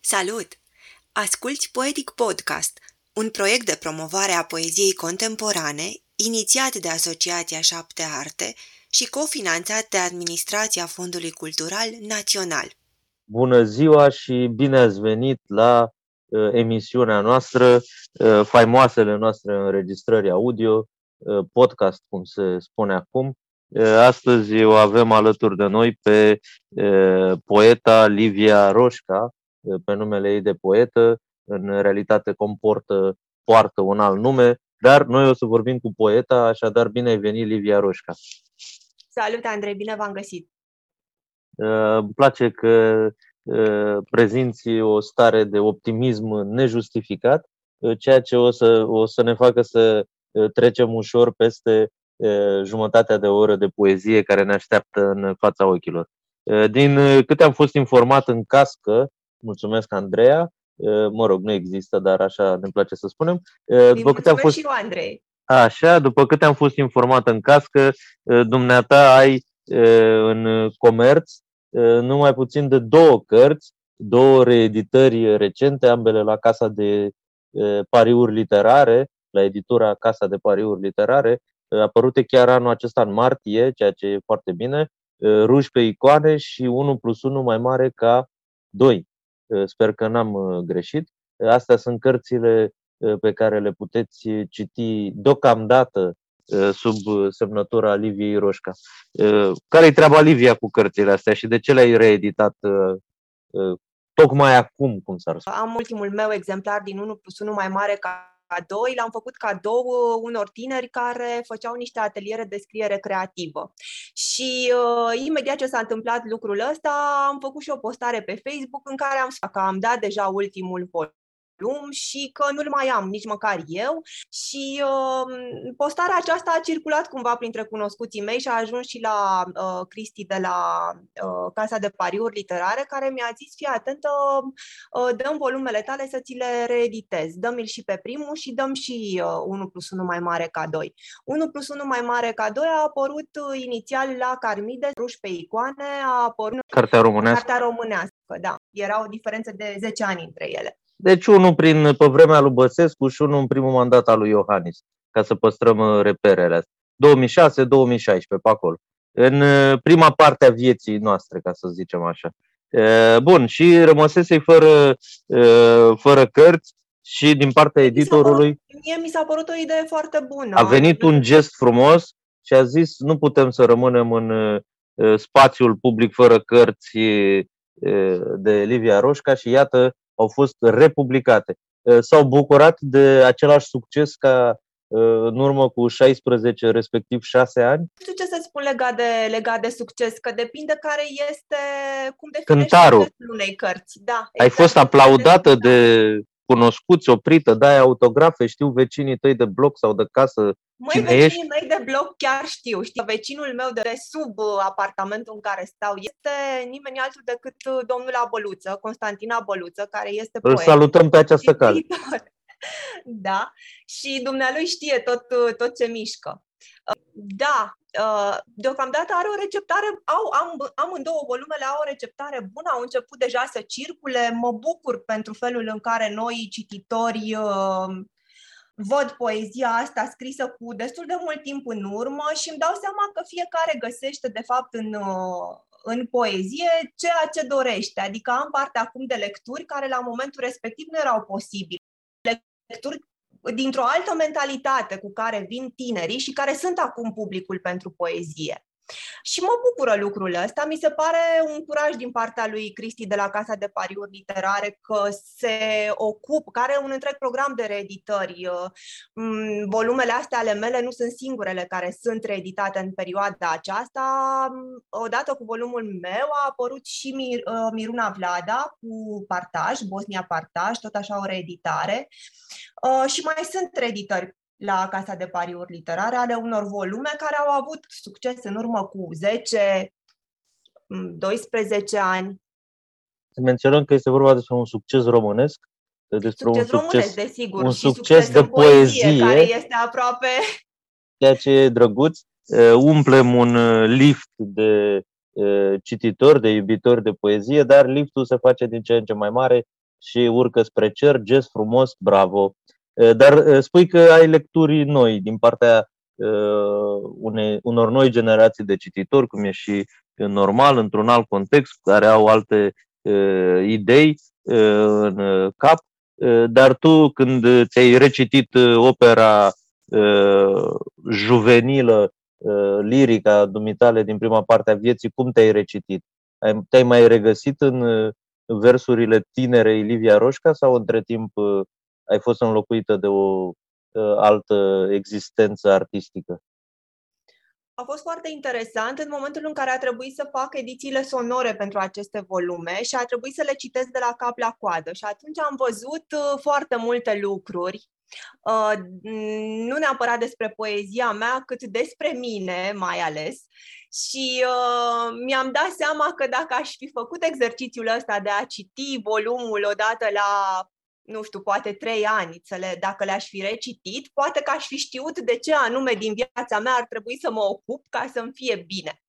Salut! Asculți Poetic Podcast, un proiect de promovare a poeziei contemporane, inițiat de Asociația Șapte Arte și cofinanțat de Administrația Fondului Cultural Național. Bună ziua și bine ați venit la uh, emisiunea noastră, uh, faimoasele noastre înregistrări audio, uh, podcast, cum se spune acum. Uh, astăzi o avem alături de noi pe uh, poeta Livia Roșca, pe numele ei de poetă, în realitate comportă, poartă un alt nume, dar noi o să vorbim cu poeta, așadar bine ai venit, Livia Roșca. Salut, Andrei, bine v-am găsit! Uh, îmi place că uh, prezinți o stare de optimism nejustificat, uh, ceea ce o să, o să ne facă să trecem ușor peste jumătatea de oră de poezie care ne așteaptă în fața ochilor. Din câte am fost informat în cască, mulțumesc Andreea, mă rog, nu există, dar așa ne place să spunem. După câte am fost... și eu, Andrei. Așa, după câte am fost informat în cască, dumneata ai în comerț numai puțin de două cărți, două reeditări recente, ambele la Casa de Pariuri Literare, la editura Casa de Pariuri Literare, apărute chiar anul acesta în martie, ceea ce e foarte bine, Ruși pe icoane și 1 plus 1 mai mare ca 2. Eh, sper că n-am eh, greșit. Astea sunt cărțile eh, pe care le puteți citi deocamdată sub semnătura Liviei Roșca. Care-i treaba Livia cu cărțile astea și de ce le-ai reeditat tocmai acum, cum s-ar spune? Am ultimul meu exemplar din 1 plus 1 mai mare ca cadou, l-am făcut cadou uh, unor tineri care făceau niște ateliere de scriere creativă. Și uh, imediat ce s-a întâmplat lucrul ăsta, am făcut și o postare pe Facebook în care am spus că am dat deja ultimul volum și că nu-l mai am nici măcar eu și uh, postarea aceasta a circulat cumva printre cunoscuții mei și a ajuns și la uh, Cristi de la uh, Casa de Pariuri Literare care mi-a zis, fii atentă, uh, dăm volumele tale să ți le reeditez, dăm-l și pe primul și dăm și uh, 1 plus 1 mai mare ca 2. 1 plus 1 mai mare ca 2 a apărut uh, inițial la Carmide, ruși pe icoane, a apărut Cartea românească. Cartea românească, da. Era o diferență de 10 ani între ele. Deci unul prin, pe vremea lui Băsescu și unul în primul mandat al lui Iohannis, ca să păstrăm uh, reperele astea. 2006-2016, pe acolo. În uh, prima parte a vieții noastre, ca să zicem așa. Uh, bun, și rămăsese fără, fără cărți și din partea editorului. Mie mi s-a părut o idee foarte bună. A venit un gest frumos și a zis nu putem să rămânem în spațiul public fără cărți de Livia Roșca și iată au fost republicate. Uh, s-au bucurat de același succes ca uh, în urmă cu 16, respectiv 6 ani? Nu știu ce să spun legat de, legat de succes, că depinde care este, cum definești Cântarul. unei cărți. Da, exact. Ai fost aplaudată de cunoscuți, oprită, dai autografe, știu vecinii tăi de bloc sau de casă Măi, Cine vecinii ești? mei de bloc chiar știu. Știu, vecinul meu de sub uh, apartamentul în care stau este nimeni altul decât uh, domnul Abăluță, Constantin Abăluță, care este Îl poet. salutăm pe această cale. Da, și dumnealui știe tot, uh, tot ce mișcă. Da, deocamdată are o receptare, au, am, amândouă volumele au o receptare bună, au început deja să circule. Mă bucur pentru felul în care noi, cititori, văd poezia asta scrisă cu destul de mult timp în urmă și îmi dau seama că fiecare găsește, de fapt, în, uh, în poezie ceea ce dorește. Adică am parte acum de lecturi care la momentul respectiv nu erau posibile. Lecturi dintr-o altă mentalitate cu care vin tinerii și care sunt acum publicul pentru poezie. Și mă bucură lucrul ăsta. Mi se pare un curaj din partea lui Cristi de la Casa de Pariuri Literare că se ocupă, care are un întreg program de reeditări. Mm, volumele astea ale mele nu sunt singurele care sunt reeditate în perioada aceasta. Odată cu volumul meu a apărut și Mir- uh, Miruna Vlada cu Partaj, Bosnia Partaj, tot așa o reeditare. Uh, și mai sunt reeditări la Casa de Pariuri Literare ale unor volume care au avut succes în urmă cu 10, 12 mm, ani. Să menționăm că este vorba despre un succes românesc, despre succes un succes, românesc, desigur, un succes, succes de poezie, poezie, care este aproape... Ceea ce e drăguț, umplem un lift de cititori, de iubitori de poezie, dar liftul se face din ce în ce mai mare și urcă spre cer, gest frumos, bravo. Dar spui că ai lecturi noi din partea une, unor noi generații de cititori, cum e și normal, într-un alt context, care au alte idei în cap, dar tu când ți-ai recitit opera juvenilă, lirica dumitale din prima parte a vieții, cum te-ai recitit? Te-ai mai regăsit în versurile tinerei Livia Roșca sau între timp ai fost înlocuită de o altă existență artistică? A fost foarte interesant în momentul în care a trebuit să fac edițiile sonore pentru aceste volume și a trebuit să le citesc de la cap la coadă. Și atunci am văzut uh, foarte multe lucruri Uh, nu neapărat despre poezia mea, cât despre mine mai ales. Și uh, mi-am dat seama că dacă aș fi făcut exercițiul ăsta de a citi volumul odată la nu știu, poate trei ani, să le, dacă le-aș fi recitit, poate că aș fi știut de ce anume din viața mea ar trebui să mă ocup ca să-mi fie bine.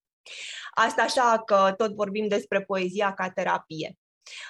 Asta așa că tot vorbim despre poezia ca terapie.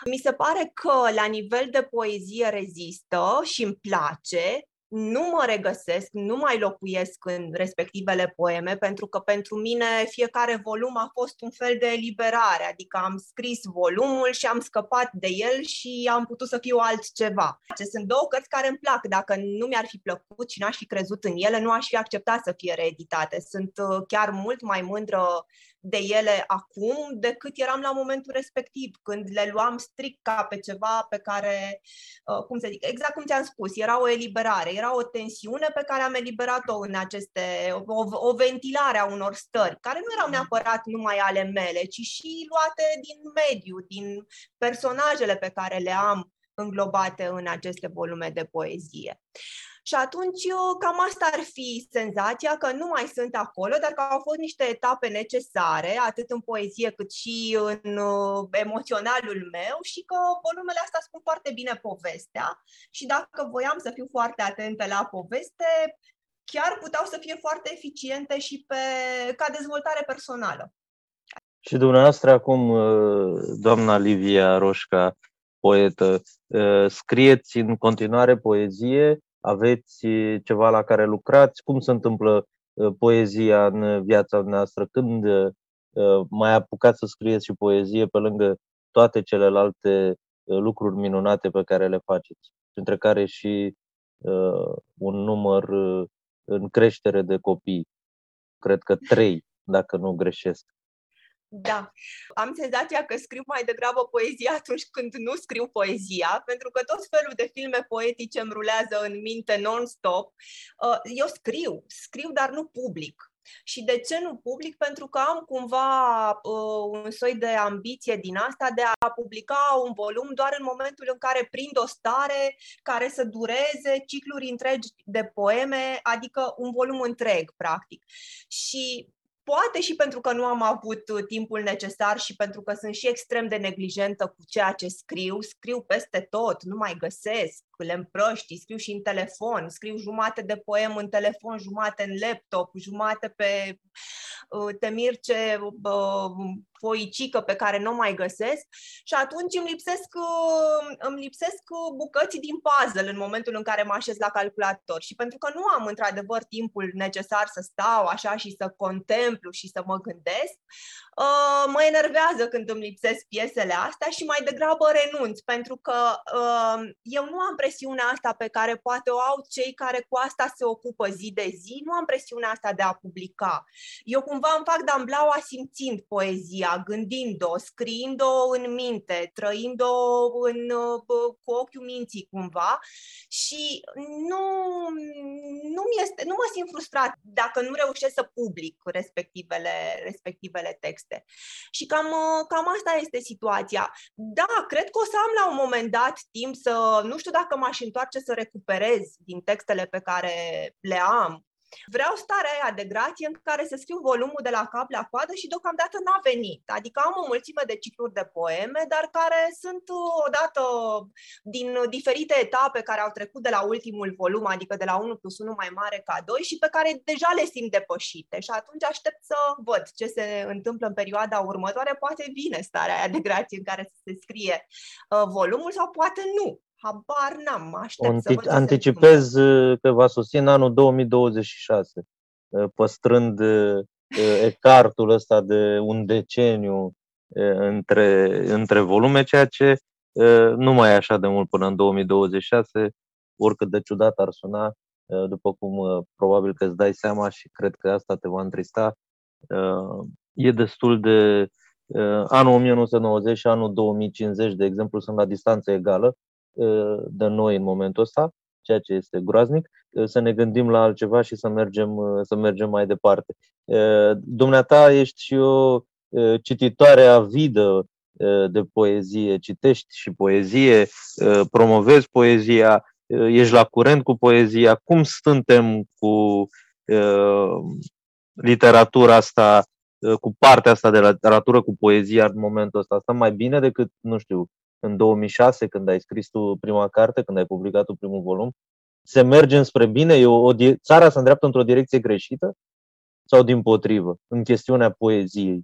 Mi se pare că la nivel de poezie rezistă și îmi place, nu mă regăsesc, nu mai locuiesc în respectivele poeme, pentru că pentru mine fiecare volum a fost un fel de eliberare, adică am scris volumul și am scăpat de el și am putut să fiu altceva. Sunt două cărți care îmi plac, dacă nu mi-ar fi plăcut și n-aș fi crezut în ele, nu aș fi acceptat să fie reeditate. Sunt uh, chiar mult mai mândră de ele acum decât eram la momentul respectiv, când le luam strict ca pe ceva pe care, uh, cum să zic, exact cum ți-am spus, era o eliberare, era o tensiune pe care am eliberat-o în aceste, o, o ventilare a unor stări, care nu erau neapărat numai ale mele, ci și luate din mediu, din personajele pe care le am înglobate în aceste volume de poezie. Și atunci cam asta ar fi senzația că nu mai sunt acolo, dar că au fost niște etape necesare, atât în poezie cât și în uh, emoționalul meu și că volumele astea spun foarte bine povestea și dacă voiam să fiu foarte atentă la poveste, chiar puteau să fie foarte eficiente și pe, ca dezvoltare personală. Și dumneavoastră acum, uh, doamna Livia Roșca, poetă, uh, scrieți în continuare poezie aveți ceva la care lucrați? Cum se întâmplă poezia în viața noastră? Când mai apucați să scrieți și poezie pe lângă toate celelalte lucruri minunate pe care le faceți, între care și un număr în creștere de copii. Cred că trei, dacă nu greșesc. Da. Am senzația că scriu mai degrabă poezia atunci când nu scriu poezia, pentru că tot felul de filme poetice îmi rulează în minte non-stop. Uh, eu scriu, scriu, dar nu public. Și de ce nu public? Pentru că am cumva uh, un soi de ambiție din asta de a publica un volum doar în momentul în care prind o stare care să dureze cicluri întregi de poeme, adică un volum întreg, practic. Și poate și pentru că nu am avut uh, timpul necesar și pentru că sunt și extrem de neglijentă cu ceea ce scriu, scriu peste tot, nu mai găsesc, le împrăști, scriu și în telefon, scriu jumate de poem în telefon, jumate în laptop, jumate pe uh, temirce uh, foicică pe care nu o mai găsesc și atunci îmi lipsesc, uh, îmi lipsesc uh, bucăți din puzzle în momentul în care mă așez la calculator. Și pentru că nu am într-adevăr timpul necesar să stau așa și să contemplu și să mă gândesc, uh, mă enervează când îmi lipsesc piesele astea și mai degrabă renunț pentru că eu nu am presiunea asta pe care poate o au cei care cu asta se ocupă zi de zi, nu am presiunea asta de a publica. Eu cumva îmi fac damblau asimțind poezia ea, gândind-o, scriind-o în minte, trăind-o în, cu ochiul minții cumva și nu, nu, este, nu mă simt frustrat dacă nu reușesc să public respectivele, respectivele texte. Și cam, cam asta este situația. Da, cred că o să am la un moment dat timp să, nu știu dacă m-aș întoarce să recuperez din textele pe care le am, Vreau starea aia de grație în care să scriu volumul de la cap la coadă și deocamdată n-a venit. Adică am o mulțime de cicluri de poeme, dar care sunt uh, odată din diferite etape care au trecut de la ultimul volum, adică de la 1 plus 1 mai mare ca 2 și pe care deja le simt depășite. Și atunci aștept să văd ce se întâmplă în perioada următoare. Poate vine starea aia de grație în care să se scrie uh, volumul sau poate nu. Habar n-am, aștept Antic- să văd Anticipez uh, că va sosi în anul 2026, uh, păstrând uh, ecartul ăsta de un deceniu între, între volume, ceea ce nu mai e așa de mult până în 2026, oricât de ciudat ar suna, după cum probabil că îți dai seama și cred că asta te va întrista, e destul de anul 1990 și anul 2050, de exemplu, sunt la distanță egală Uh, de noi în momentul ăsta, ceea ce este groaznic, uh, să ne gândim la altceva și să mergem, uh, să mergem mai departe. Dumneata ești și o cititoare avidă de poezie, citești și poezie, promovezi poezia, ești la curent cu poezia. Cum suntem cu literatura asta, cu partea asta de literatură, cu poezia în momentul ăsta? Stăm mai bine decât, nu știu, în 2006, când ai scris tu prima carte, când ai publicat tu primul volum, se merge înspre bine? E o, o, țara se îndreaptă într-o direcție greșită? Sau din potrivă, în chestiunea poeziei?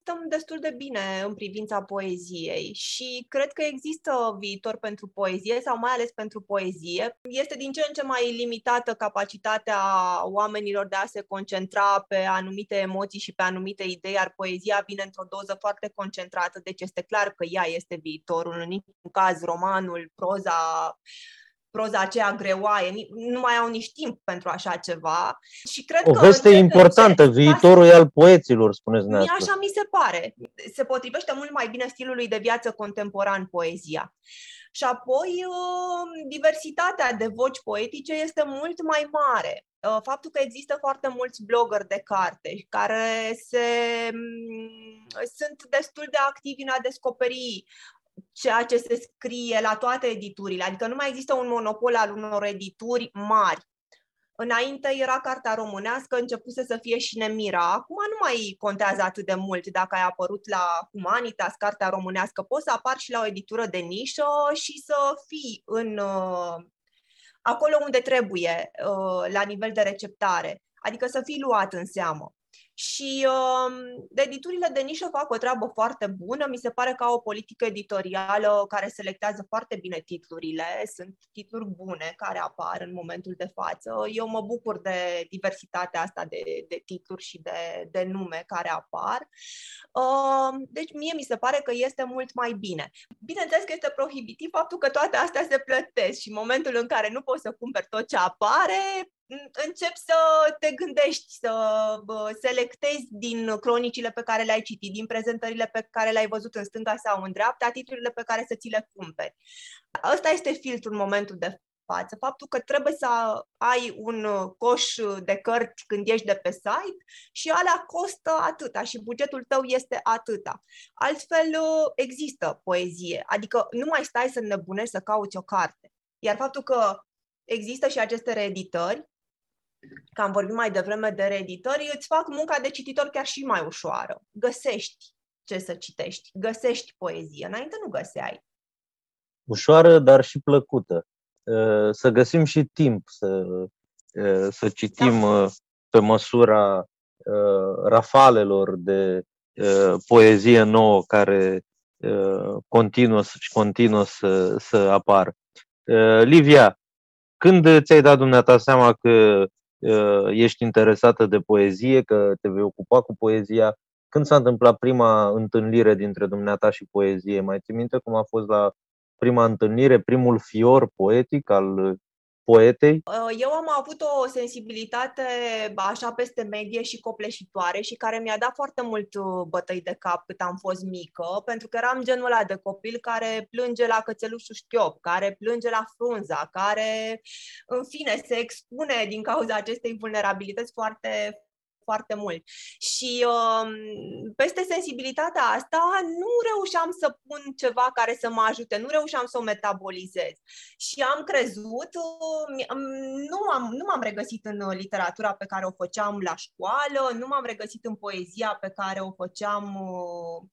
Stăm destul de bine în privința poeziei și cred că există viitor pentru poezie sau mai ales pentru poezie. Este din ce în ce mai limitată capacitatea oamenilor de a se concentra pe anumite emoții și pe anumite idei, iar poezia vine într-o doză foarte concentrată, deci este clar că ea este viitorul, în niciun caz romanul, proza, proza aceea greoaie, nu mai au nici timp pentru așa ceva. Și cred o că veste importantă, încet, viitorul e al poeților, spuneți Mie așa mi se pare. Se potrivește mult mai bine stilului de viață contemporan poezia. Și apoi, uh, diversitatea de voci poetice este mult mai mare. Uh, faptul că există foarte mulți blogger de carte care se, mm, sunt destul de activi în a descoperi ceea ce se scrie la toate editurile, adică nu mai există un monopol al unor edituri mari. Înainte era cartea românească, începuse să fie și Nemira. Acum nu mai contează atât de mult dacă ai apărut la Humanitas, cartea românească. Poți să apar și la o editură de nișă și să fii în, uh, acolo unde trebuie, uh, la nivel de receptare. Adică să fii luat în seamă. Și uh, editurile de nișă fac o treabă foarte bună. Mi se pare că au o politică editorială care selectează foarte bine titlurile. Sunt titluri bune care apar în momentul de față. Eu mă bucur de diversitatea asta de, de titluri și de, de nume care apar. Uh, deci mie mi se pare că este mult mai bine. Bineînțeles că este prohibitiv faptul că toate astea se plătesc și în momentul în care nu poți să cumperi tot ce apare, începi să te gândești, să selectezi din cronicile pe care le-ai citit, din prezentările pe care le-ai văzut în stânga sau în dreapta, titlurile pe care să ți le cumperi. Ăsta este filtrul în momentul de față. Faptul că trebuie să ai un coș de cărți când ești de pe site și alea costă atâta și bugetul tău este atâta. Altfel există poezie, adică nu mai stai să nebunești să cauți o carte. Iar faptul că există și aceste reeditări, că am vorbit mai devreme de reeditări, îți fac munca de cititor chiar și mai ușoară. Găsești ce să citești, găsești poezie. Înainte nu găseai. Ușoară, dar și plăcută. Ă, să găsim și timp să, ă, să citim da. Ă, pe măsura rafalelor de poezie nouă care continuă și continuă să, să apară. Livia, când ți-ai dat dumneata seama că Uh, ești interesată de poezie, că te vei ocupa cu poezia. Când s-a întâmplat prima întâlnire dintre dumneata și poezie? Mai ții minte cum a fost la prima întâlnire, primul fior poetic al poetei? Uh, eu am avut o sensibilitate așa peste medie și copleșitoare și care mi-a dat foarte mult uh, bătăi de cap cât am fost mică, pentru că eram genul ăla de copil care plânge la cățelușul șchiop, care plânge la frunza, care, în fine, se expune din cauza acestei vulnerabilități foarte foarte mult. Și uh, peste sensibilitatea asta nu reușeam să pun ceva care să mă ajute, nu reușeam să o metabolizez. Și am crezut, uh, nu, am, nu m-am regăsit în literatura pe care o făceam la școală, nu m-am regăsit în poezia pe care o făceam uh,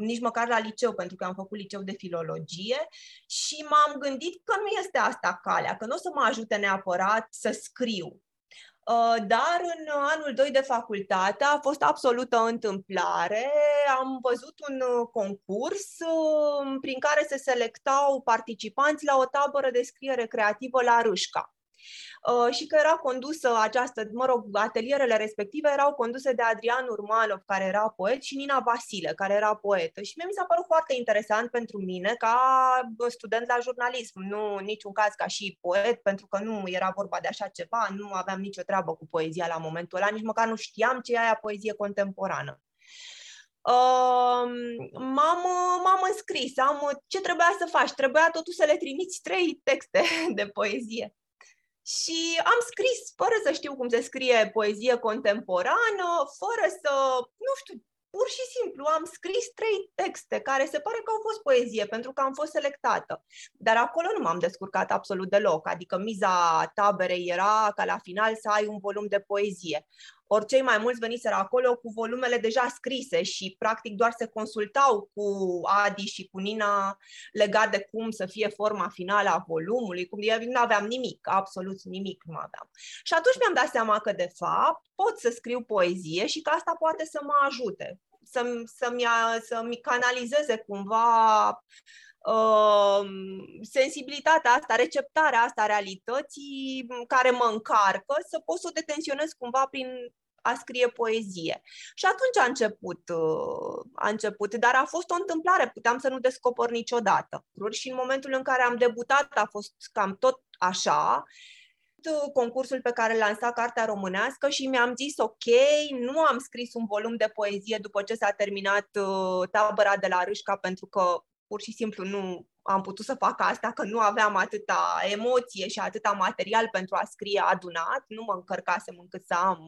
nici măcar la liceu, pentru că am făcut liceu de filologie și m-am gândit că nu este asta calea, că nu o să mă ajute neapărat să scriu. Uh, dar în anul 2 de facultate a fost absolută întâmplare. Am văzut un uh, concurs uh, prin care se selectau participanți la o tabără de scriere creativă la Râșca. Uh, și că era condusă această, mă rog, atelierele respective erau conduse de Adrian Urmanov, care era poet, și Nina Vasile, care era poetă. Și mie mi s-a părut foarte interesant pentru mine ca student la jurnalism, nu niciun caz ca și poet, pentru că nu era vorba de așa ceva, nu aveam nicio treabă cu poezia la momentul ăla, nici măcar nu știam ce e aia poezie contemporană. Uh, m-am, m-am înscris, am, ce trebuia să faci? Trebuia totuși să le trimiți trei texte de poezie. Și am scris, fără să știu cum se scrie poezie contemporană, fără să, nu știu, pur și simplu am scris trei texte care se pare că au fost poezie pentru că am fost selectată. Dar acolo nu m-am descurcat absolut deloc, adică miza taberei era ca la final să ai un volum de poezie ori cei mai mulți veniseră acolo cu volumele deja scrise și practic doar se consultau cu Adi și cu Nina legat de cum să fie forma finală a volumului, cum eu nu aveam nimic, absolut nimic nu aveam. Și atunci mi-am dat seama că de fapt pot să scriu poezie și că asta poate să mă ajute, să-mi, să-mi, să-mi canalizeze cumva uh, sensibilitatea asta, receptarea asta a realității care mă încarcă, să pot să o detenționez cumva prin a scrie poezie. Și atunci a început, uh, a început, dar a fost o întâmplare, puteam să nu descoper niciodată. Și în momentul în care am debutat a fost cam tot așa, concursul pe care l-a lansat Cartea Românească și mi-am zis ok, nu am scris un volum de poezie după ce s-a terminat uh, tabăra de la Râșca pentru că pur și simplu nu am putut să fac asta, că nu aveam atâta emoție și atâta material pentru a scrie adunat, nu mă încărcasem încât să am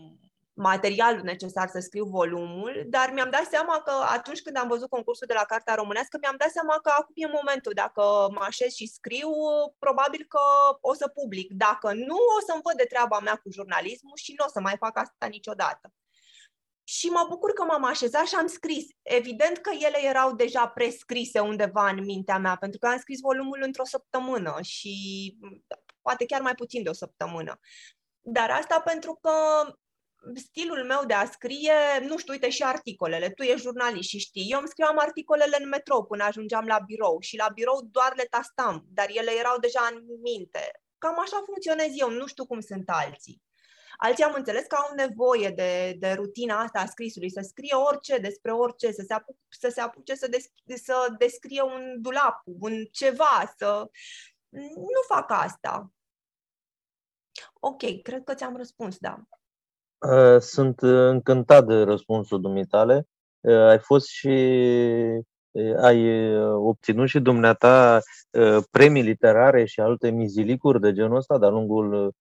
materialul necesar să scriu volumul, dar mi-am dat seama că atunci când am văzut concursul de la Cartea Românească, mi-am dat seama că acum e momentul. Dacă mă așez și scriu, probabil că o să public. Dacă nu, o să-mi văd de treaba mea cu jurnalismul și nu o să mai fac asta niciodată. Și mă bucur că m-am așezat și am scris. Evident că ele erau deja prescrise undeva în mintea mea, pentru că am scris volumul într-o săptămână și poate chiar mai puțin de o săptămână. Dar asta pentru că stilul meu de a scrie, nu știu, uite și articolele, tu ești jurnalist și știi, eu îmi scriam articolele în metrou până ajungeam la birou și la birou doar le tastam, dar ele erau deja în minte. Cam așa funcționez eu, nu știu cum sunt alții. Alții am înțeles că au nevoie de, de rutina asta a scrisului, să scrie orice despre orice, să se, apuc, să se apuce să, des, să descrie un dulap, un ceva, să... Nu fac asta. Ok, cred că ți-am răspuns, da. Uh, sunt încântat de răspunsul dumitale. Uh, ai fost și uh, ai obținut și dumneata premii literare și alte mizilicuri de genul ăsta de-a lungul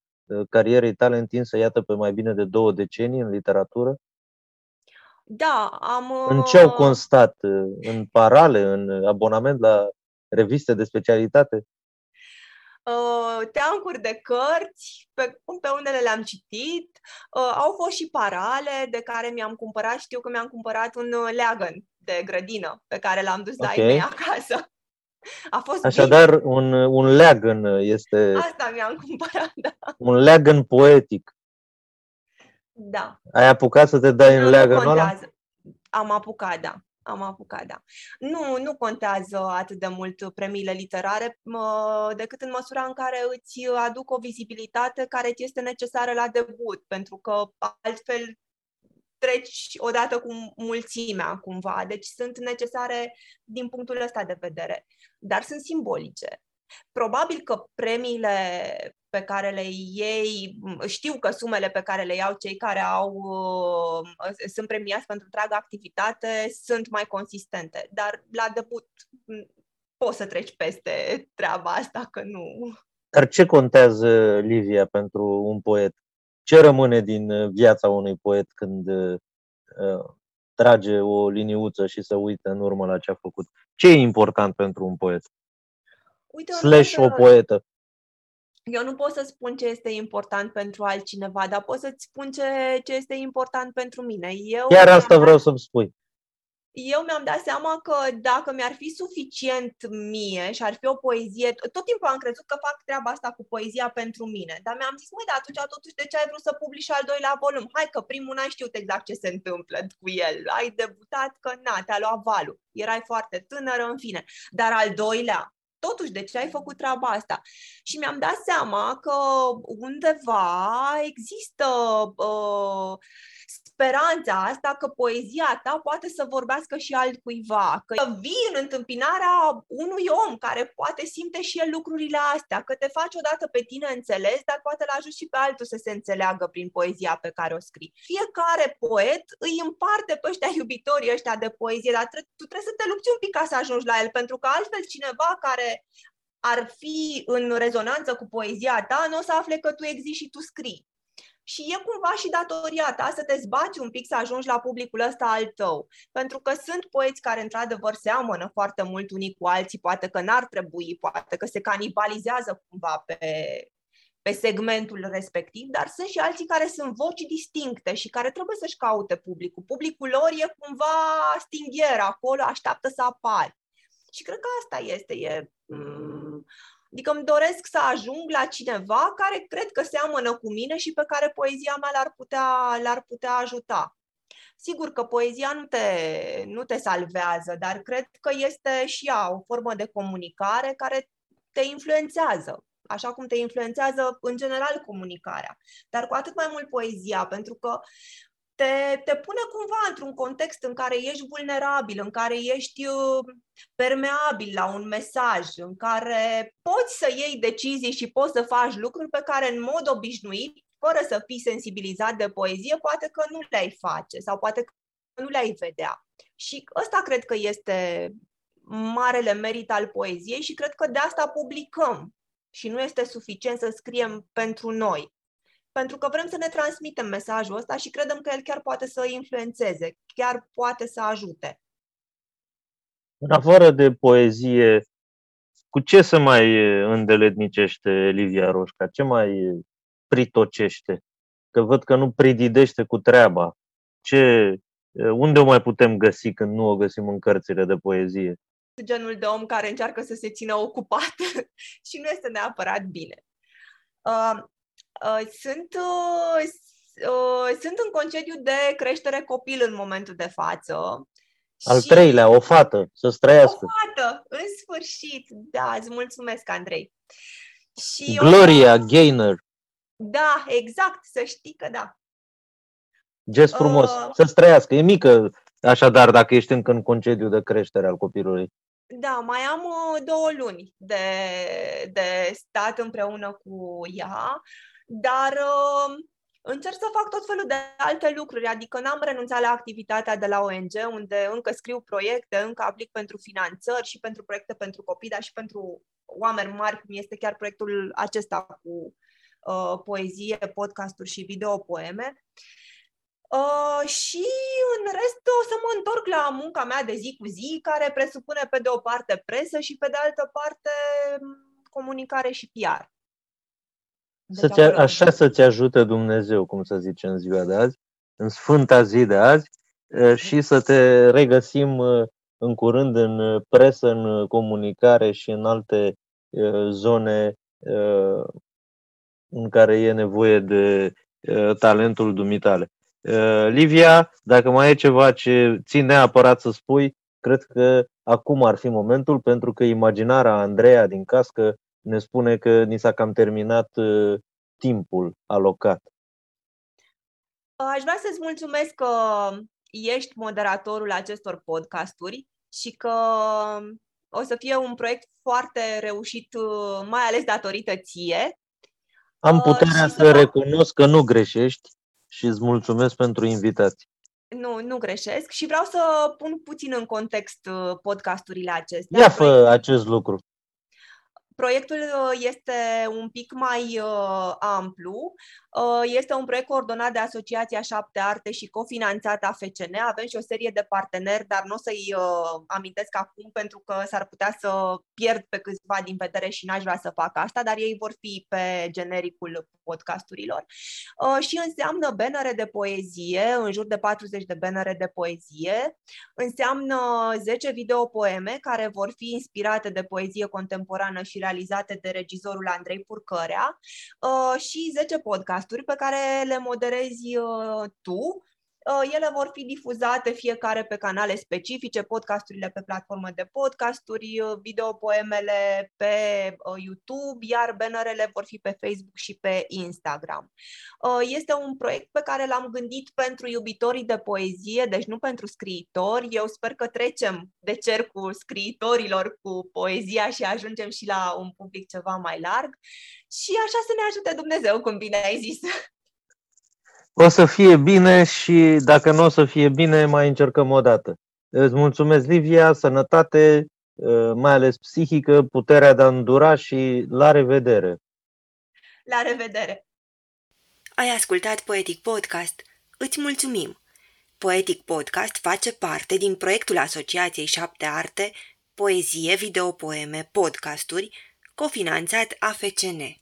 carierei tale întinsă, iată, pe mai bine de două decenii în literatură? Da, am... În ce au constat? În parale, în abonament la reviste de specialitate? Uh, teancuri de cărți, pe, pe unele le-am citit, uh, au fost și parale de care mi-am cumpărat, știu că mi-am cumpărat un uh, leagăn de grădină pe care l-am dus okay. la ei acasă. A fost Așadar, un, un leagăn este... Asta mi-am cumpărat, da. Un leagăn poetic. Da. Ai apucat să te dai nu, în leagănul ăla? Am apucat, da am apucat, da. Nu, nu contează atât de mult premiile literare, decât în măsura în care îți aduc o vizibilitate care ți este necesară la debut, pentru că altfel treci odată cu mulțimea, cumva. Deci sunt necesare din punctul ăsta de vedere, dar sunt simbolice. Probabil că premiile pe care le iei, știu că sumele pe care le iau cei care au, uh, sunt premiați pentru întreaga activitate sunt mai consistente, dar la debut poți să treci peste treaba asta, că nu. Dar ce contează, Livia, pentru un poet? Ce rămâne din viața unui poet când trage o liniuță și se uită în urmă la ce a făcut? Ce e important pentru un poet? Uite, Slash o poetă eu nu pot să spun ce este important pentru altcineva, dar pot să-ți spun ce, ce este important pentru mine. Eu Chiar asta vreau să-mi spui. Eu mi-am dat seama că dacă mi-ar fi suficient mie și ar fi o poezie, tot timpul am crezut că fac treaba asta cu poezia pentru mine, dar mi-am zis, măi, dar atunci totuși de ce ai vrut să publici al doilea volum? Hai că primul n-ai știut exact ce se întâmplă cu el, ai debutat că na, te-a luat valul, erai foarte tânără, în fine, dar al doilea, totuși, de ce ai făcut treaba asta? Și mi-am dat seama că undeva există uh, speranța asta că poezia ta poate să vorbească și altcuiva, că vii în întâmpinarea unui om care poate simte și el lucrurile astea, că te faci odată pe tine înțeles, dar poate l ajuți și pe altul să se înțeleagă prin poezia pe care o scrii. Fiecare poet îi împarte pe ăștia iubitorii ăștia de poezie, dar tu trebuie să te lupți un pic ca să ajungi la el, pentru că altfel cineva care ar fi în rezonanță cu poezia ta, nu o să afle că tu existi și tu scrii. Și e cumva și datoria ta să te zbați un pic să ajungi la publicul ăsta al tău. Pentru că sunt poeți care într-adevăr seamănă foarte mult unii cu alții, poate că n-ar trebui, poate că se canibalizează cumva pe, pe segmentul respectiv, dar sunt și alții care sunt voci distincte și care trebuie să-și caute publicul. Publicul lor e cumva stingher acolo, așteaptă să apari. Și cred că asta este. E, mm, Adică îmi doresc să ajung la cineva care cred că seamănă cu mine și pe care poezia mea l-ar putea, l-ar putea ajuta. Sigur că poezia nu te, nu te salvează, dar cred că este și ea o formă de comunicare care te influențează, așa cum te influențează în general comunicarea, dar cu atât mai mult poezia, pentru că te, te pune cumva într-un context în care ești vulnerabil, în care ești uh, permeabil la un mesaj, în care poți să iei decizii și poți să faci lucruri pe care în mod obișnuit, fără să fii sensibilizat de poezie, poate că nu le-ai face sau poate că nu le-ai vedea. Și ăsta cred că este marele merit al poeziei și cred că de asta publicăm. Și nu este suficient să scriem pentru noi pentru că vrem să ne transmitem mesajul ăsta și credem că el chiar poate să influențeze, chiar poate să ajute. În afară de poezie, cu ce se mai îndeletnicește Livia Roșca? Ce mai pritocește? Că văd că nu prididește cu treaba. Ce, unde o mai putem găsi când nu o găsim în cărțile de poezie? Genul de om care încearcă să se țină ocupat și nu este neapărat bine. Uh, Uh, sunt, uh, uh, sunt în concediu de creștere copil în momentul de față. Al și... treilea, o fată, să străiască. O fată, în sfârșit. Da, îți mulțumesc, Andrei. Și Gloria eu... Gaynor. Da, exact, să știi că da. Gest frumos, uh... să străiască. E mică, așadar, dacă ești încă în concediu de creștere al copilului. Da, mai am două luni de, de stat împreună cu ea dar uh, încerc să fac tot felul de alte lucruri, adică n-am renunțat la activitatea de la ONG, unde încă scriu proiecte, încă aplic pentru finanțări și pentru proiecte pentru copii, dar și pentru oameni mari, cum este chiar proiectul acesta cu uh, poezie, podcasturi și videopoeme. Uh, și în rest o să mă întorc la munca mea de zi cu zi, care presupune pe de o parte presă și pe de altă parte comunicare și PR. Să-ți, așa să-ți ajute Dumnezeu, cum să zice în ziua de azi, în sfânta zi de azi, și să te regăsim în curând în presă, în comunicare și în alte zone în care e nevoie de talentul dumitale. Livia, dacă mai e ceva ce țin neapărat să spui, cred că acum ar fi momentul, pentru că imaginarea Andreea din cască ne spune că ni s-a cam terminat uh, timpul alocat. Aș vrea să-ți mulțumesc că ești moderatorul acestor podcasturi și că o să fie un proiect foarte reușit, uh, mai ales datorită ție. Am uh, puterea să, să recunosc că nu greșești și îți mulțumesc pentru invitație. Nu, nu greșesc și vreau să pun puțin în context podcasturile acestea. Ia fă acest lucru Proiectul este un pic mai amplu. Este un proiect coordonat de Asociația Șapte Arte și cofinanțat AFCN. Avem și o serie de parteneri, dar nu o să-i amintesc acum pentru că s-ar putea să pierd pe câțiva din vedere și n-aș vrea să fac asta, dar ei vor fi pe genericul podcasturilor. Și înseamnă bannere de poezie, în jur de 40 de bannere de poezie. Înseamnă 10 videopoeme care vor fi inspirate de poezie contemporană și realizate de regizorul Andrei Purcărea și 10 podcasturi pe care le moderezi tu Uh, ele vor fi difuzate fiecare pe canale specifice, podcasturile pe platformă de podcasturi, uh, videopoemele pe uh, YouTube, iar bannerele vor fi pe Facebook și pe Instagram. Este un proiect pe care l-am gândit pentru iubitorii de poezie, deci nu pentru scriitori. Eu sper că trecem de cercul scriitorilor cu poezia și ajungem și la un public ceva mai larg. Și așa să ne ajute Dumnezeu, cum bine ai zis. O să fie bine și dacă nu o să fie bine, mai încercăm o dată. Îți mulțumesc, Livia, sănătate, ă, mai ales psihică, puterea de a îndura și la revedere! La revedere! Ai ascultat Poetic Podcast? Îți mulțumim! Poetic Podcast face parte din proiectul Asociației Șapte Arte, Poezie, Videopoeme, Podcasturi, cofinanțat AFCN.